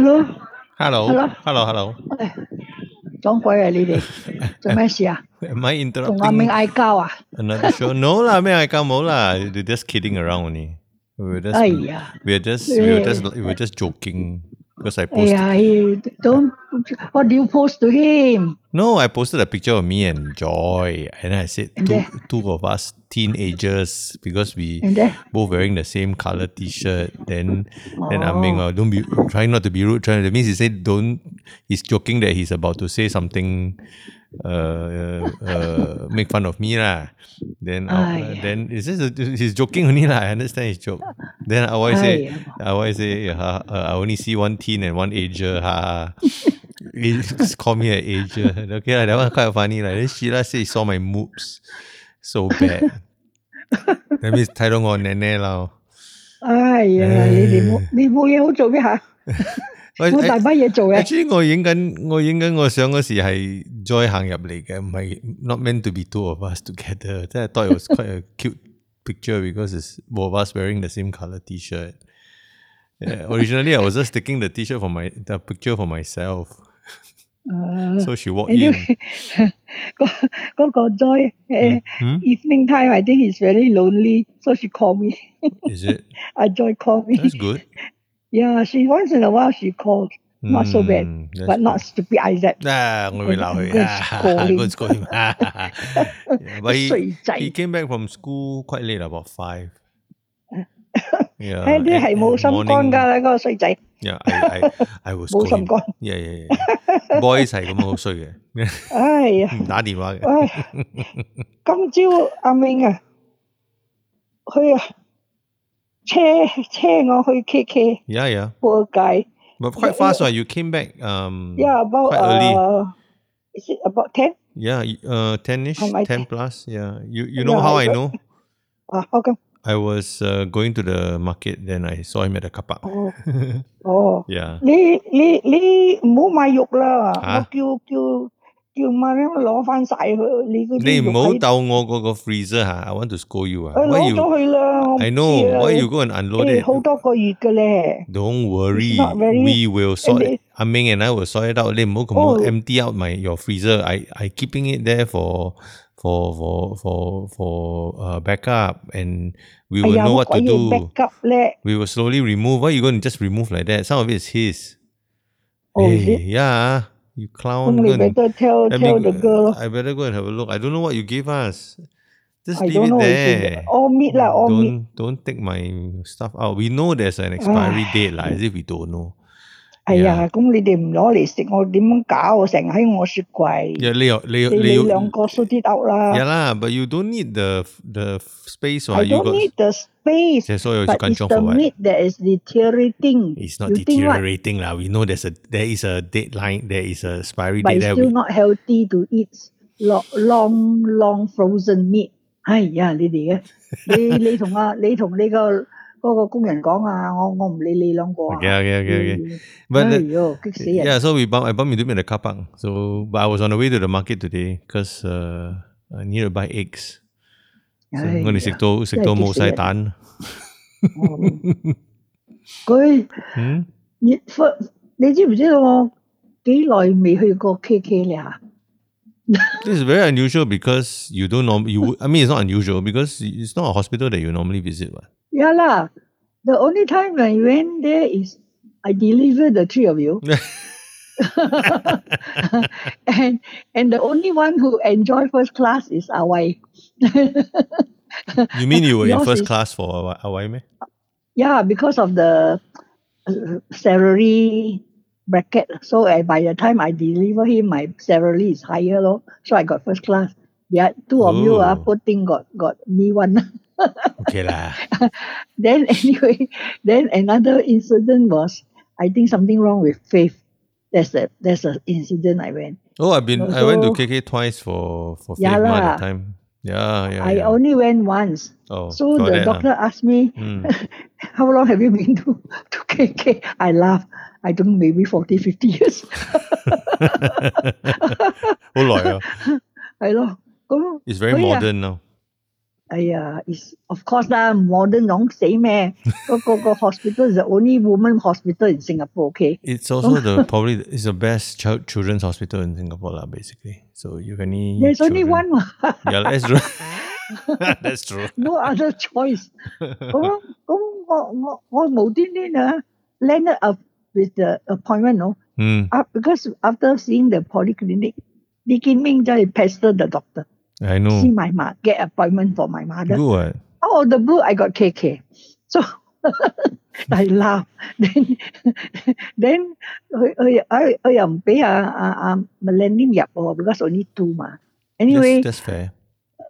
Hello， Hello, Hello. hello, hello. 唉，撞鬼啊！你哋做咩事啊？ Am I 同阿明 interrupting 嗌交啊？ another show? No lah, man, I come lah. They're just kidding around only. We were just, 哎呀， we were just, we were just, we were just joking because I 哎 posted. 呀，he don't what do you post to him？ No, I posted a picture of me and Joy, and I said And two, two of us teenagers because we both wearing the same color T-shirt. Then, then I Oh. mean, uh, don't be trying not to be rude. Trying that means he said don't. He's joking that he's about to say something, uh, uh, make fun of me lah. Then, uh, Ai. then it's just a, he's joking only lah. I understand his joke. Then I always say, Ai. I always say, uh, uh, I only see one teen and one ager. Ha He just call me an ager. Okay, lah, that one quite funny. Like. Then Sheila said he saw my moves so bad. that means 睇到我奶奶啦。哎呀，你哋冇你冇嘢好做咩吓？喂冇大把嘢做嘅。 Actually，我影紧我影紧我相嗰时系 Joy 行入嚟嘅，唔系 not meant to be two of us together。即系 thought it was quite a cute picture because it's both of us wearing the same color T-shirt. Yeah, originally, I was just taking the T-shirt for my the picture for myself. 诶 So she walked in. Anyway，嗰嗰个 Joy 诶 Hmm? evening time I think he's very lonely so she call me Is it? a Joy call me That's good. yeah she once in a while she calls not so bad Mm, that's but not stupid Isaac 啊，我会闹佢 Go 啊 scold him. Go scold him. Yeah, but he, 衰仔 he came back from school quite late, about five. 誒啲係冇心肝 morning- 㗎嗰個衰仔 Yeah, I I I was 冇心肝 Yeah. Boys 係咁好衰嘅，哎呀唔打電話嘅。唉，今朝阿明啊，去啊，車車我去 K K Yeah, yeah. 波街 But quite fast, right? You came back um Yeah, about quite early. uh, is it about ten? Yeah, uh, ten-ish, Oh, ten plus. Yeah, you you know how I I know? Ah, how come? I was uh, going to the market, then I saw him at the kapak. Oh. oh. Yeah. Li, li, li. mũ mai dục là nó kêu kêu mà nó lỗ phan xài lý cái Lý tàu ngô có cái freezer hả? I want to scold you à. Why you? I know. Why you go and unload it? Hậu đó có gì cái lẽ. Don't worry. We will sort it. Ah and I will sort it out. Lý mũ có empty out my your freezer. I I keeping it there for for for for for uh, backup, and we will know what to do. Backup. We will slowly remove. Why are you going to just remove like that? Some of it is his. Oh, hey, is it? Yeah, you clown. Only better tell, tell me, the girl. I better go and have a look. I don't know what you gave us. Just I leave it there. All meat lah, all don't, meat. Don't take my stuff out. We know there's an expiry ah. date lah, as if we don't know. 哎呀，咁你哋唔攞嚟食，我点样搞？我成日喺我雪柜， Yeah, 你有你有你你你有两个 sort it out 啦。 Yeah lah, but you don't need the the space or I you don't got. need the space, Yeah, so you but it's kanchiong the for what? meat that is deteriorating. It's not you think what? deteriorating lah. We know there's a there is a deadline. There is a expiry But date. it's There still we, not healthy to eat long long long frozen meat。哎呀，你哋嘅，你你同啊，你同你个 嗰个工人讲啊，我我唔理你两个啊。 okay, okay, okay, okay. 嗯 But 哎 the- 呦，激死人！ yeah, so we bump, I bumped into him at the car park. So, but I was on the way to the market today because uh, I need to buy eggs. So 哎呀我哋食到食到冇晒蛋。哦佢嗯，你你知唔知道我几耐未去过 K K 咧吓？ this is very unusual because you don't norm you. would- I mean, it's not unusual because it's not a hospital that you normally visit. What? Yeah lah. The only time I went there is I delivered the three of you. and and the only one who enjoy first class is Awai. You mean you were in first is- class for Hawaii? Hawaii yeah, because of the uh, salary bracket. So uh, by the time I deliver him, my salary is higher, lor. So I got first class. Yeah, two of you are Oh. poor thing got got me one. Okay lah. then anyway, then another incident was I think something wrong with Faith. That's a that's an incident I went. Oh, I've been. I went to So- KK twice for for Yeah Faith Mart lah. that time. Yeah, yeah. I yeah. only went once. oh, So got the that, ah. doctor asked me, Mm. How long have you been to, to KK? I laughed. I don't know, maybe 40, 50 years. 好耐啊。系咯，咁 It's very 可以啊 modern now. Aiyah, is of course lah, modern long same eh. go, go, go hospital is the only woman hospital in Singapore, okay? It's also the probably it's the best child children's hospital in Singapore lah, basically. So you can any There's only one. yeah, that's true. that's true. no other choice. Kau kau kau kau mau ni na landed up with the appointment no. Mm. Uh, because after seeing the polyclinic, Lee Kim Ming just pestered the doctor. I know. See my mom, get appointment for my mother. Good. Out of the blue, I got KK. So, I laugh. Then, then, I, I, I am pay ah, uh, ah millennium yap oh, because only two ma. Anyway. That's fair.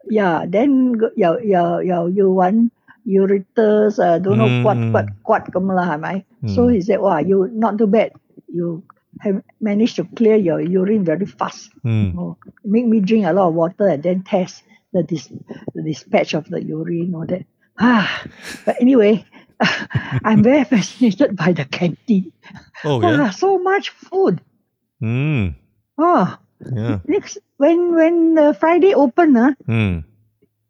Yeah, then, your your your you want, you return, uh, don't mm. know hmm. what, what, what, come lah, am I? So, hmm. he said, wow, you, not too bad. You, have managed to clear your urine very fast. Mm. You know, make me drink a lot of water and then test the, dis- the dispatch of the urine or that. Ah, but anyway, I'm very fascinated by the canteen. Oh, yeah. So much food. Mm. Oh, yeah. Next, when when uh, Friday open, ah, uh, mm.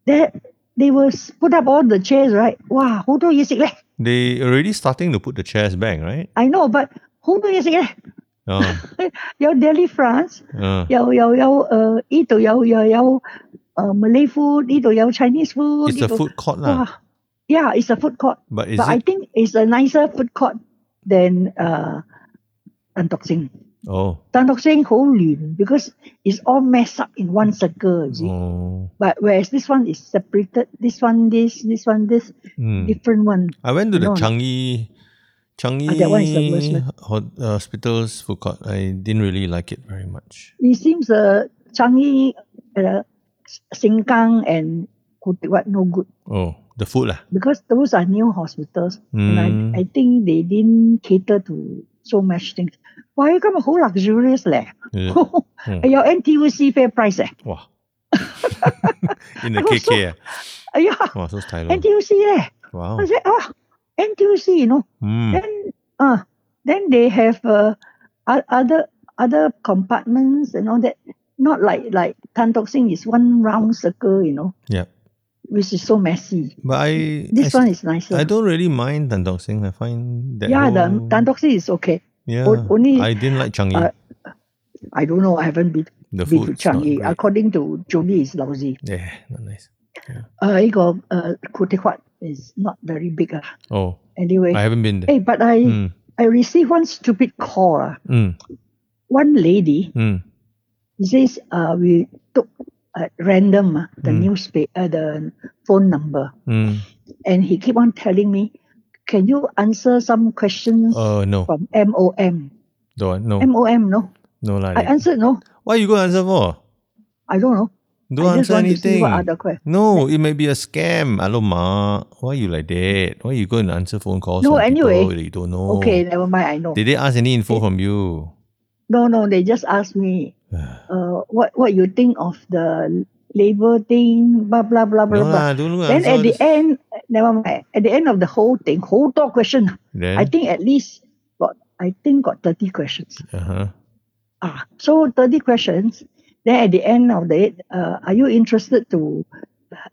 they, they will put up all the chairs, right? Wow, who do you see? They already starting to put the chairs back, right? I know, but who do you see? 有 Delifrance，又又有誒呢度有又有誒 Malay food，呢度有 Chinese food。It's a food court 啦。Yeah, it's a food court. But, but I think it's a nicer food court than uh, Tan Tock Seng. Oh, Tan Tock Seng whole union because it's all messed up in one circle，you see. Oh. But whereas this one is separated, this one this, this one this, mm. different one. I went to the Changi. Changi ah, uh, Hospital's food court. I didn't really like it very much. It seems uh, Changi, uh, Sengkang, and Khoo Teck what no good. Oh, the food lah. Because those are new hospitals, mm. and I, hmm. I think they didn't cater to so much things. Why you come a whole luxurious leh? Yeah. mm. Your NTUC FairPrice eh? Wow. In the KK so, eh? yeah. Wow, so stylish. NTUC leh. Wow. I said, oh, N_T_U_C you know hmm. then ah then they have uh other other compartments and all that not like like Tan Tock is one round circle you know Yeah. which is so messy. But I This one is nicer. I don't really mind Tan Tock I find that yeah, the Tan Tock is okay. yeah. o- only, I didn't like Changi. uh, I don't know. I haven't been, the to food Changi. According to Jolie, is lousy. Yeah, not nice. Uh, 一個誒 got uh, Puat is not very big 啊。Oh, Anyway, I haven't been there. hey, but I Mm, I received one stupid call. ah. mm, One lady, mm. he says, uh, we took at random ah, the Mm. newspaper, uh, the phone number, Mm. and he keep on telling me, can you answer some questions Uh, no, from MOM? don't no, MOM, no. no lah. I answered no. Why you go answer for? I don't know. Don't I answer want to see anything. No, it may be a scam. Aloma, why you like that? Why you go and answer phone calls? No, anyway. that you don't know. Okay, never mind. I know. Did they ask any info from you? No, no, they just asked me, uh, what what you think of the labor thing, blah blah blah blah no blah. lah, don't Then at the end, never mind. At the end of the whole thing, whole talk question, Then, I think at least got I think got thirty questions. uh-huh. Ah, so thirty questions. Then at the end of the it, uh, are you interested to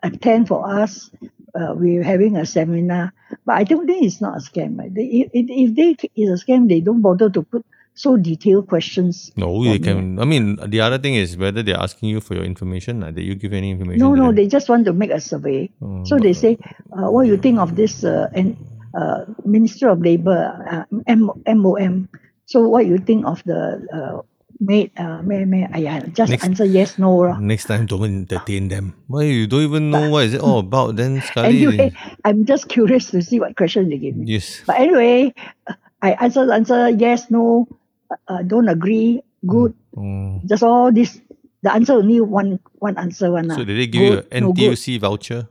attend for us? Uh, we're having a seminar, but I don't think it's not a scam. Right? They, if, if they is a scam, they don't bother to put so detailed questions. No, they me. can. I mean, the other thing is whether they're asking you for your information. Uh, did you give any information? No, no, them? they just want to make a survey. Oh, So they say, uh, what do you think of this uh, and, uh, Minister of Labour, uh, M- MOM? So what do you think of the uh, maid, uh, may, may, aya, just Next- answer yes, no. lah. Next time, don't entertain them. Why you don't even know what is it all about? Then sekali, Anyway, I'm just curious to see what question they give me. yes. But anyway, I answer, answer yes, no, uh, uh, don't agree, good, Oh. just all this. The answer only one one answer one. So did they give you Good, a no good. NTUC voucher?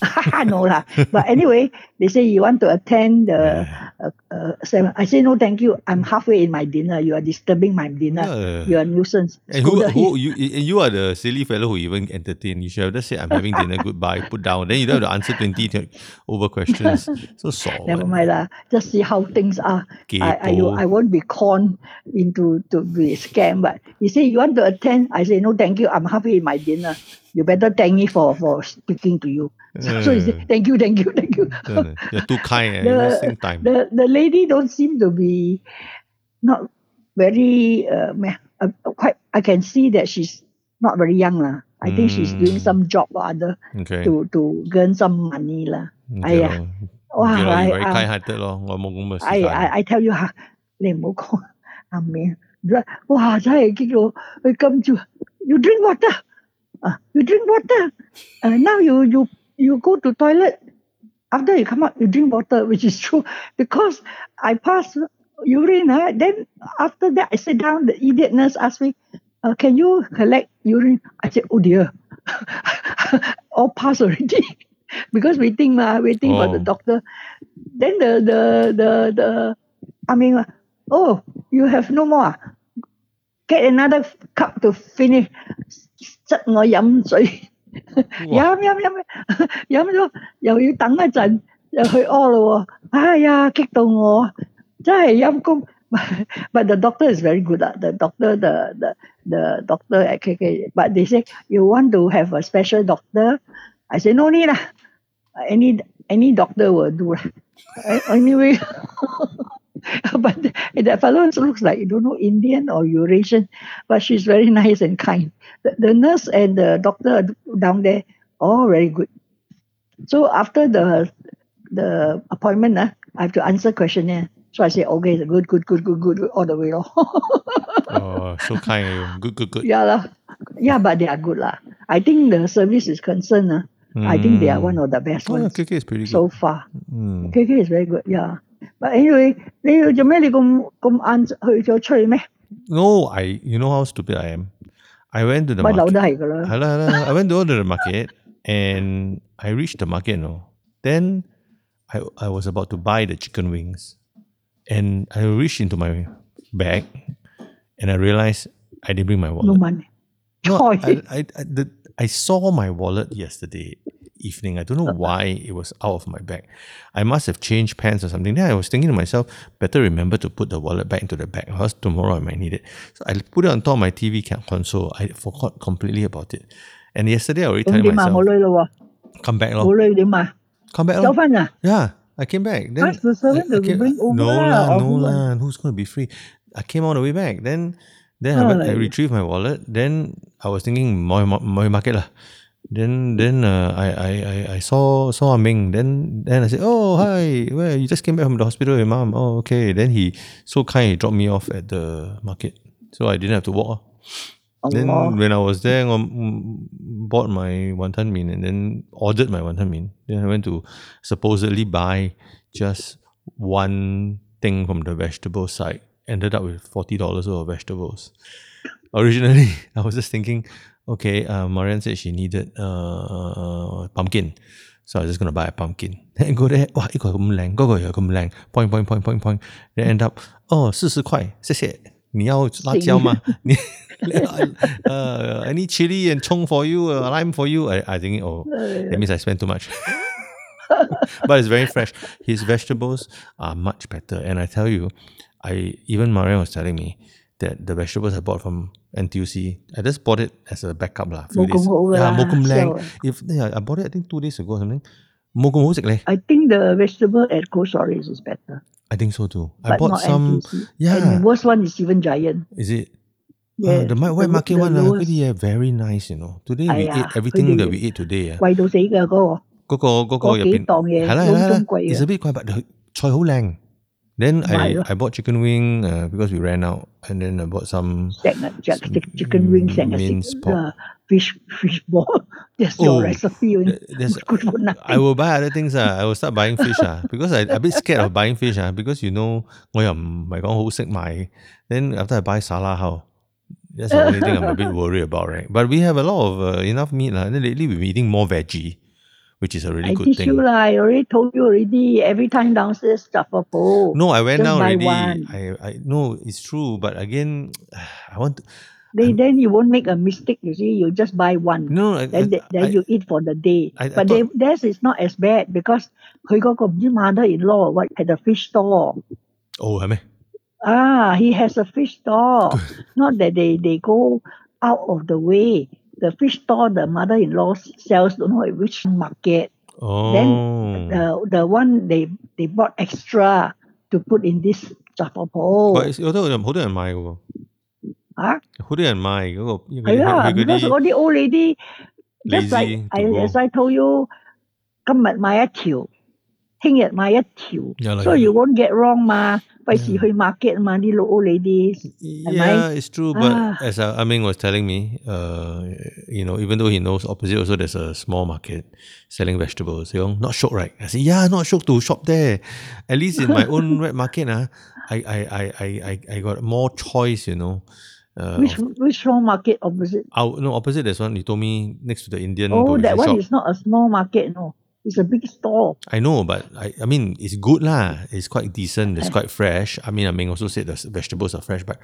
no lah. But anyway, They say you want to attend the uh, uh, seven. I say no, thank you. I'm halfway in my dinner. You are disturbing my dinner. Yeah. You're a nuisance. And who, who you and you are the silly fellow who even entertain. You should have just said, I'm having dinner, goodbye, put down. Then you don't have to answer 20 t- over questions. So sore. Never mind lah. Just see how things are. I, I. I won't be conned into to be scammed. But you say you want to attend. I say no, thank you. I'm halfway in my dinner. You better thank me for for speaking to you. So, so he say Uh. thank you, thank you, thank you. Uh, You're too kind and The- you're wasting time. the the lady don't seem to be not very uh, meh, uh, quite I can see that she's not very young lah. I think she's doing Mm. some job or other okay. to to earn some money lah. okay !aiya! lor. Wow, okay lor, I, you very I, kind hearted 咯，我冇咁嘅时 I, 间。 I, I tell you 吓，你唔好讲阿明，哇真系激到佢跟住，you drink water 啊、y o u drink water，uh, now you you you go to toilet。 After you come out, you drink water, which is true because I pass urine. Uh, then after that, I sit down. The idiot nurse asked me, uh, "Can you collect urine?" I said, "Oh dear, all pass already." because waiting, ma, waiting for the Oh. doctor. Then the the the the, I mean, uh, oh, you have no more. ah? Get another cup to finish. 塞我饮水， 饮饮饮饮咗，又要等一阵，又去屙咯喎。哎呀，激到我，真系阴公。But the doctor is very good. ah. The doctor, the, the the doctor at KK. But they say you want to have a special doctor. I say no need lah. Any any doctor will do lah. A- Anyway, but that fellow looks like you don't know Indian or Eurasian, but she's very nice and kind. The, the nurse and the doctor down there, all very good. So after the the appointment, uh, I have to answer questionnaire. So I say, okay, good, good, good, good, good, all the way. Oh, so kind. Good, good, good. yeah, lah. yeah, but they are good. lah. I think the service is concerned. Uh, I think they are one of the best Oh, ones KK is pretty good. so far. Mm. KK is very good, yeah. But anyway, 你做咩？你咁咁晏去咗出去咩？ No, I. You know how stupid I am. I went to the 乜楼 market. 都系噶啦。 Hello, hello. I went to go to the market and I reached the market. No, then I I was about to buy the chicken wings, and I reached into my bag, and I realized I didn't bring my No wallet. money. No, Choice. I, I, I, the, I saw my wallet yesterday evening. I don't know why it was out of my bag. I must have changed pants or something. Then I was thinking to myself, better remember to put the wallet back into the bag because tomorrow I might need it. So I put it on top of my TV console. I forgot completely about it. And yesterday I already told myself, come back. Lo. Come back. Lo. Yeah, I came back. Then the servant I, came, bring over. No lah, no lah. Who's going to be free? I came all the way back. Then then I, like I retrieved my wallet. Then I was thinking, my, my, market lah. Then then uh, I, I I I saw saw Ming. Then then I said, oh hi, where you just came back from the hospital, with mom. Oh okay. Then he so kind he dropped me off at the market, so I didn't have to walk. ah. Then when I was there, I um, bought my wonton min and then ordered my wonton min. Then I went to supposedly buy just one thing from the vegetable side. Ended up with forty dollars worth of vegetables. Originally, I was just thinking, okay, uh, Marianne said she needed uh, pumpkin. So I was just gonna buy a pumpkin. Then go there, 哇，呢个咁靓，嗰个又咁靓，point point point point point. Then end up, 哦，四十块，谢谢。你要辣椒吗？你 uh, any chili and chong for you, uh, lime for you. I, I think, oh, that means I spent too much. but it's very fresh. His vegetables are much better. And I tell you, I even Marianne was telling me that the vegetables I bought from NTUC, I just bought it as a backup lah. few冇咁days.好㗎 Yeah, 啦，冇咁靓。siao ah. If yeah, I bought it I think two days ago or something. 冇咁好食咧。 I think the vegetable at Cold Storage is better, I think so too. I but bought not some. NTUC. Yeah. And the worst one is even Giant. Is it? Yeah, Uh, the mi- wet the- market the one, uh, lowest. really, yeah, very nice, you know. Today we Aya, ate everything that佢哋 we ate today. 啊。贵到死㗎嗰个。嗰个嗰个嗰几入边档嘢系啦系啦系啦窿中贵啊，it's a bit 贵，but 佢菜好靓。 then I, I bought chicken wing uh, because we ran out, and then I bought some chicken wings and pork. Uh, fish fish ball. That's oh, your recipe. That's, good for nothing. I will buy other things. Uh. I will start buying fish uh, because I, I'm a bit scared of buying fish uh, because you know, oh yeah, my gong whole sick my. Then after I buy sala how? That's the only thing I'm a bit worried about, right? But we have a lot of uh, enough meat. Uh. Lately, we've been eating more veggie which is a really I good thing. You, I already told you already. Every time downstairs suffer both. No, I went down already. I, I no, it's true. But again, I want to. They, then you won't make a mistake. You see, you just buy one. No, I, then, I, then I, you eat for the day. I, but thought, they, theirs is not as bad because he got his mother-in-law what at the fish store. Oh, I mean. Ah, he has a fish store. not that they, they go out of the way. The fish store, the mother-in-law sells don't know at which market. Oh, The the one they they bought extra to put in this Jaffa Po. 喂，有好多人好多人买嘅喎，啊，好多人买嗰个嗰系啊啲佢嗰，because 啲嗰啲 old lady just like lazy I to go as I told you，今日买一条，听日买一条，有啦所以有 you won't get wrong 嘛， but yeah. she market money low old ladies. Yeah, it's true. But ah. as uh, Aming was telling me, uh, you know, even though he knows opposite also there's a small market selling vegetables. You know, not shocked, right? I said, yeah, not shocked to shop there. At least in my own red market, uh, I, I, I, I, I, I got more choice. You know. Uh, which of, which small market opposite? Oh no, opposite. There's one you told me next to the Indian. Oh, that one shop. is not a small market. No. It's a big store. I know, but I, I mean, it's good lah. It's quite decent. It's quite fresh. I mean, I mean, also said the s- vegetables are fresh, but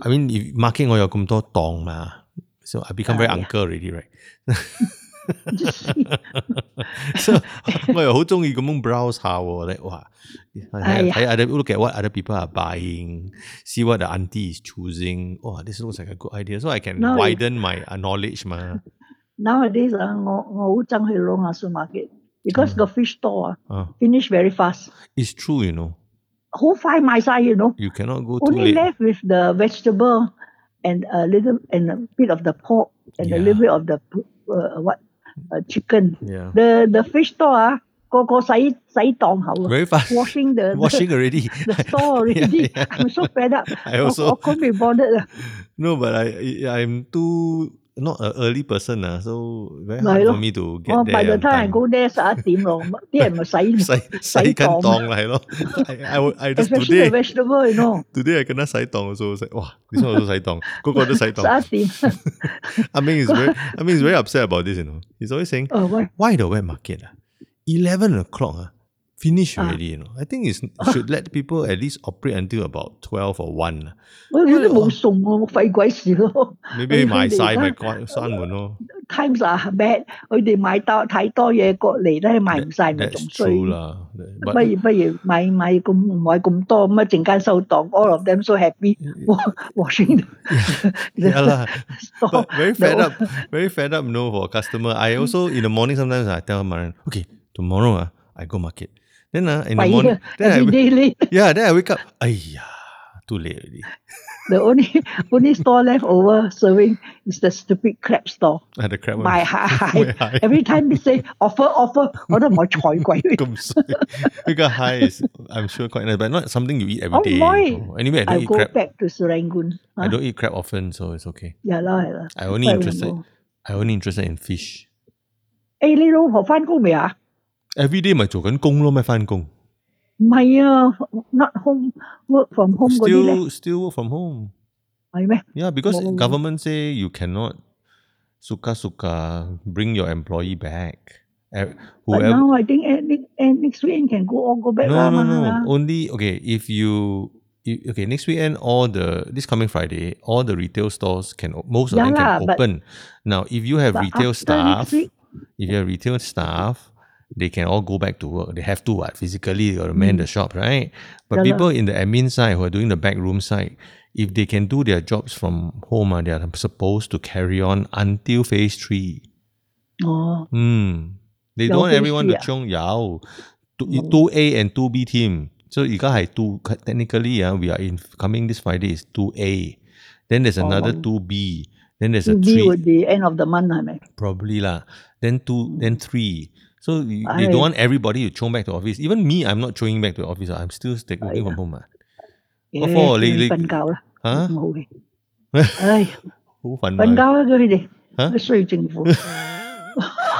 I mean, if marking 我有咁多档嘛, so I become very Ah, yeah. uncle already, right? Just see. so 我又好中意咁样 browse 下喎，like 哇，哎呀睇 other look at what other people are buying, see what the auntie is choosing. Oh, this looks like a good idea. So I can No, it- widen my uh, knowledge 嘛。 Nowadays, uh, 我我好憎去 Long Ah supermarket because hmm. the fish store uh, finish very fast. It's true, you know. Who find my side, you know? You cannot go Only late. left with the vegetable and a little and a bit of the pork and yeah. a little bit of the uh, what uh, chicken. Yeah. The the fish store ah, go go sai sai tong how very fast washing the, the washing already the store already. yeah, yeah. I'm so fed up. I also I, I couldn't be bothered. No, but I I'm too not an early person, uh, so very 咪 hard 咯 for me to get 我 there. by the on time I time. go there 十一点咯，啲人咪洗洗洗紧档档啦，系咯。I I would- I just especially the today vegetable，you know， today I 跟他洗档 also like 哇，呢个都洗档，个个都洗档。十一点。I mean is very I mean is very upset about this, you know. He's always saying 哦喂， why the wet market ah? Eleven o'clock ah, finish Ah. already, you know. I think it's should let people at least operate until about twelve or one. ah. 我哋都冇送喎，废鬼事咯。 Maybe 卖晒佢哋而家咪关闩门咯。 Times are bad，佢哋买多睇多嘢过嚟咧，买唔晒咪仲 That's 衰。 true 啦。不 But 如不如买买咁唔买咁多，咁啊阵间收档，all of them so happy wa- washing the, yeah lah. store. But very the fed old- up, very fed up, no, for a customer. I also in the morning sometimes I tell Maran, okay, tomorrow uh, I go market. Then uh, in Fire the morning, then I, day late. yeah, then I wake up. Aiyah, too late already. the only only store left over serving is the stupid crab store. Ah, the crab My high. Every time they say offer, offer, order more choy guai. Because high is, I'm sure, quite nice, but not something you eat every oh, day. Oh, anyway, I don't I eat go crab. back to Serangoon. Huh? I don't eat crab often, so it's okay. Yeah, la, yeah, la. I only interested. I only interested in fish. Eh, hey, Lilo, for fun, go me ah. Every day 咪做紧工咯，咩翻工唔系啊，not home work from home 嗰啲咧， ？Still still work from home. 系咩？ Yeah, because Well- government say you cannot suka suka bring your employee back. Eh, But Whoever now I think eh, next, eh, next weekend can go all go back no lah no mah. no only okay if you, you okay next weekend all the this coming Friday all the retail stores can o- most of Yeah them can lah, but- open. Now if you have But retail after staff, next week, if you have retail staff, they can all go back to work. They have to what? Physically, or got man mm. the shop, right? But yeah, people in the admin side who are doing the backroom side, if they can do their jobs from home, uh, they are supposed to carry on until phase three. Oh. Mm. They don't want everyone to ah? chong yao. Oh. Two A and two B team. So you guys two technically uh, we are in coming this Friday is two A. Then there's oh, another two B. Then there's a three. B would be end of the month, I mean. Probably lah. Then two, then mm. three. So you, they Aye. don't want everybody to throw back to office. Even me, I'm not throwing back to office. ah. I'm still stick working from home. ah. 诶 for？你你瞓觉啦，吓唔好嘅。唉，好烦瞓觉啦佢哋，吓需要政府，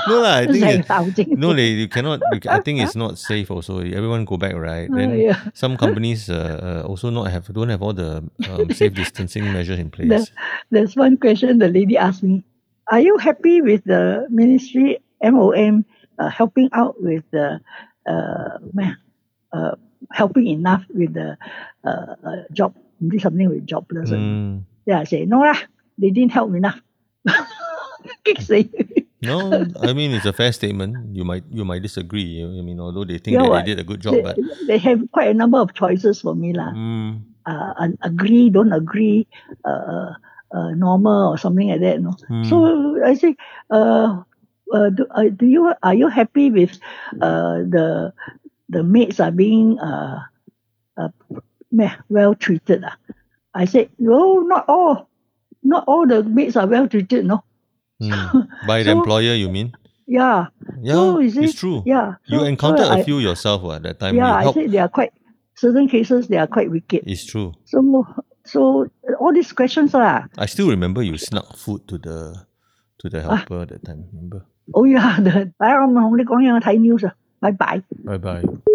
No lah, I think 成 it, 闹政府。 no, they, you cannot. You, ca- I think it's not safe. Also, everyone go back right. Then Oh, yeah. some companies uh, uh, also not have don't have all the um, safe distancing measures in place. The- There's one question the lady asked me. Are you happy with the ministry MOM uh, helping out with the uh, uh helping enough with the uh, uh, job do something with jobless. Mm. Yeah, I say no lah. They didn't help enough. Mm. no, I mean it's a fair statement. You might you might disagree. I mean, although they think you know that what? they did a good job, they, but they have quite a number of choices for me lah. Mm. Uh, agree, don't agree, uh, uh, normal or something like that. No, mm. so I say, uh, uh, do, uh, do you are you happy with uh, the the maids are being uh, uh, well treated? Ah? I said, no, not all. Not all the maids are well treated. No. mm. by the employer, you mean? Yeah. Yeah, so you see, it's true. Yeah. You so- encountered so a few yourself at that time. Yeah, you I said they are quite certain cases they are quite wicked. It's true. So so all these questions lah. I still remember you snuck food to the to the Ah. helper that time. Remember? Oh yeah, the 擺我同你講嘢，我睇 news 啊，拜拜。 Bye bye.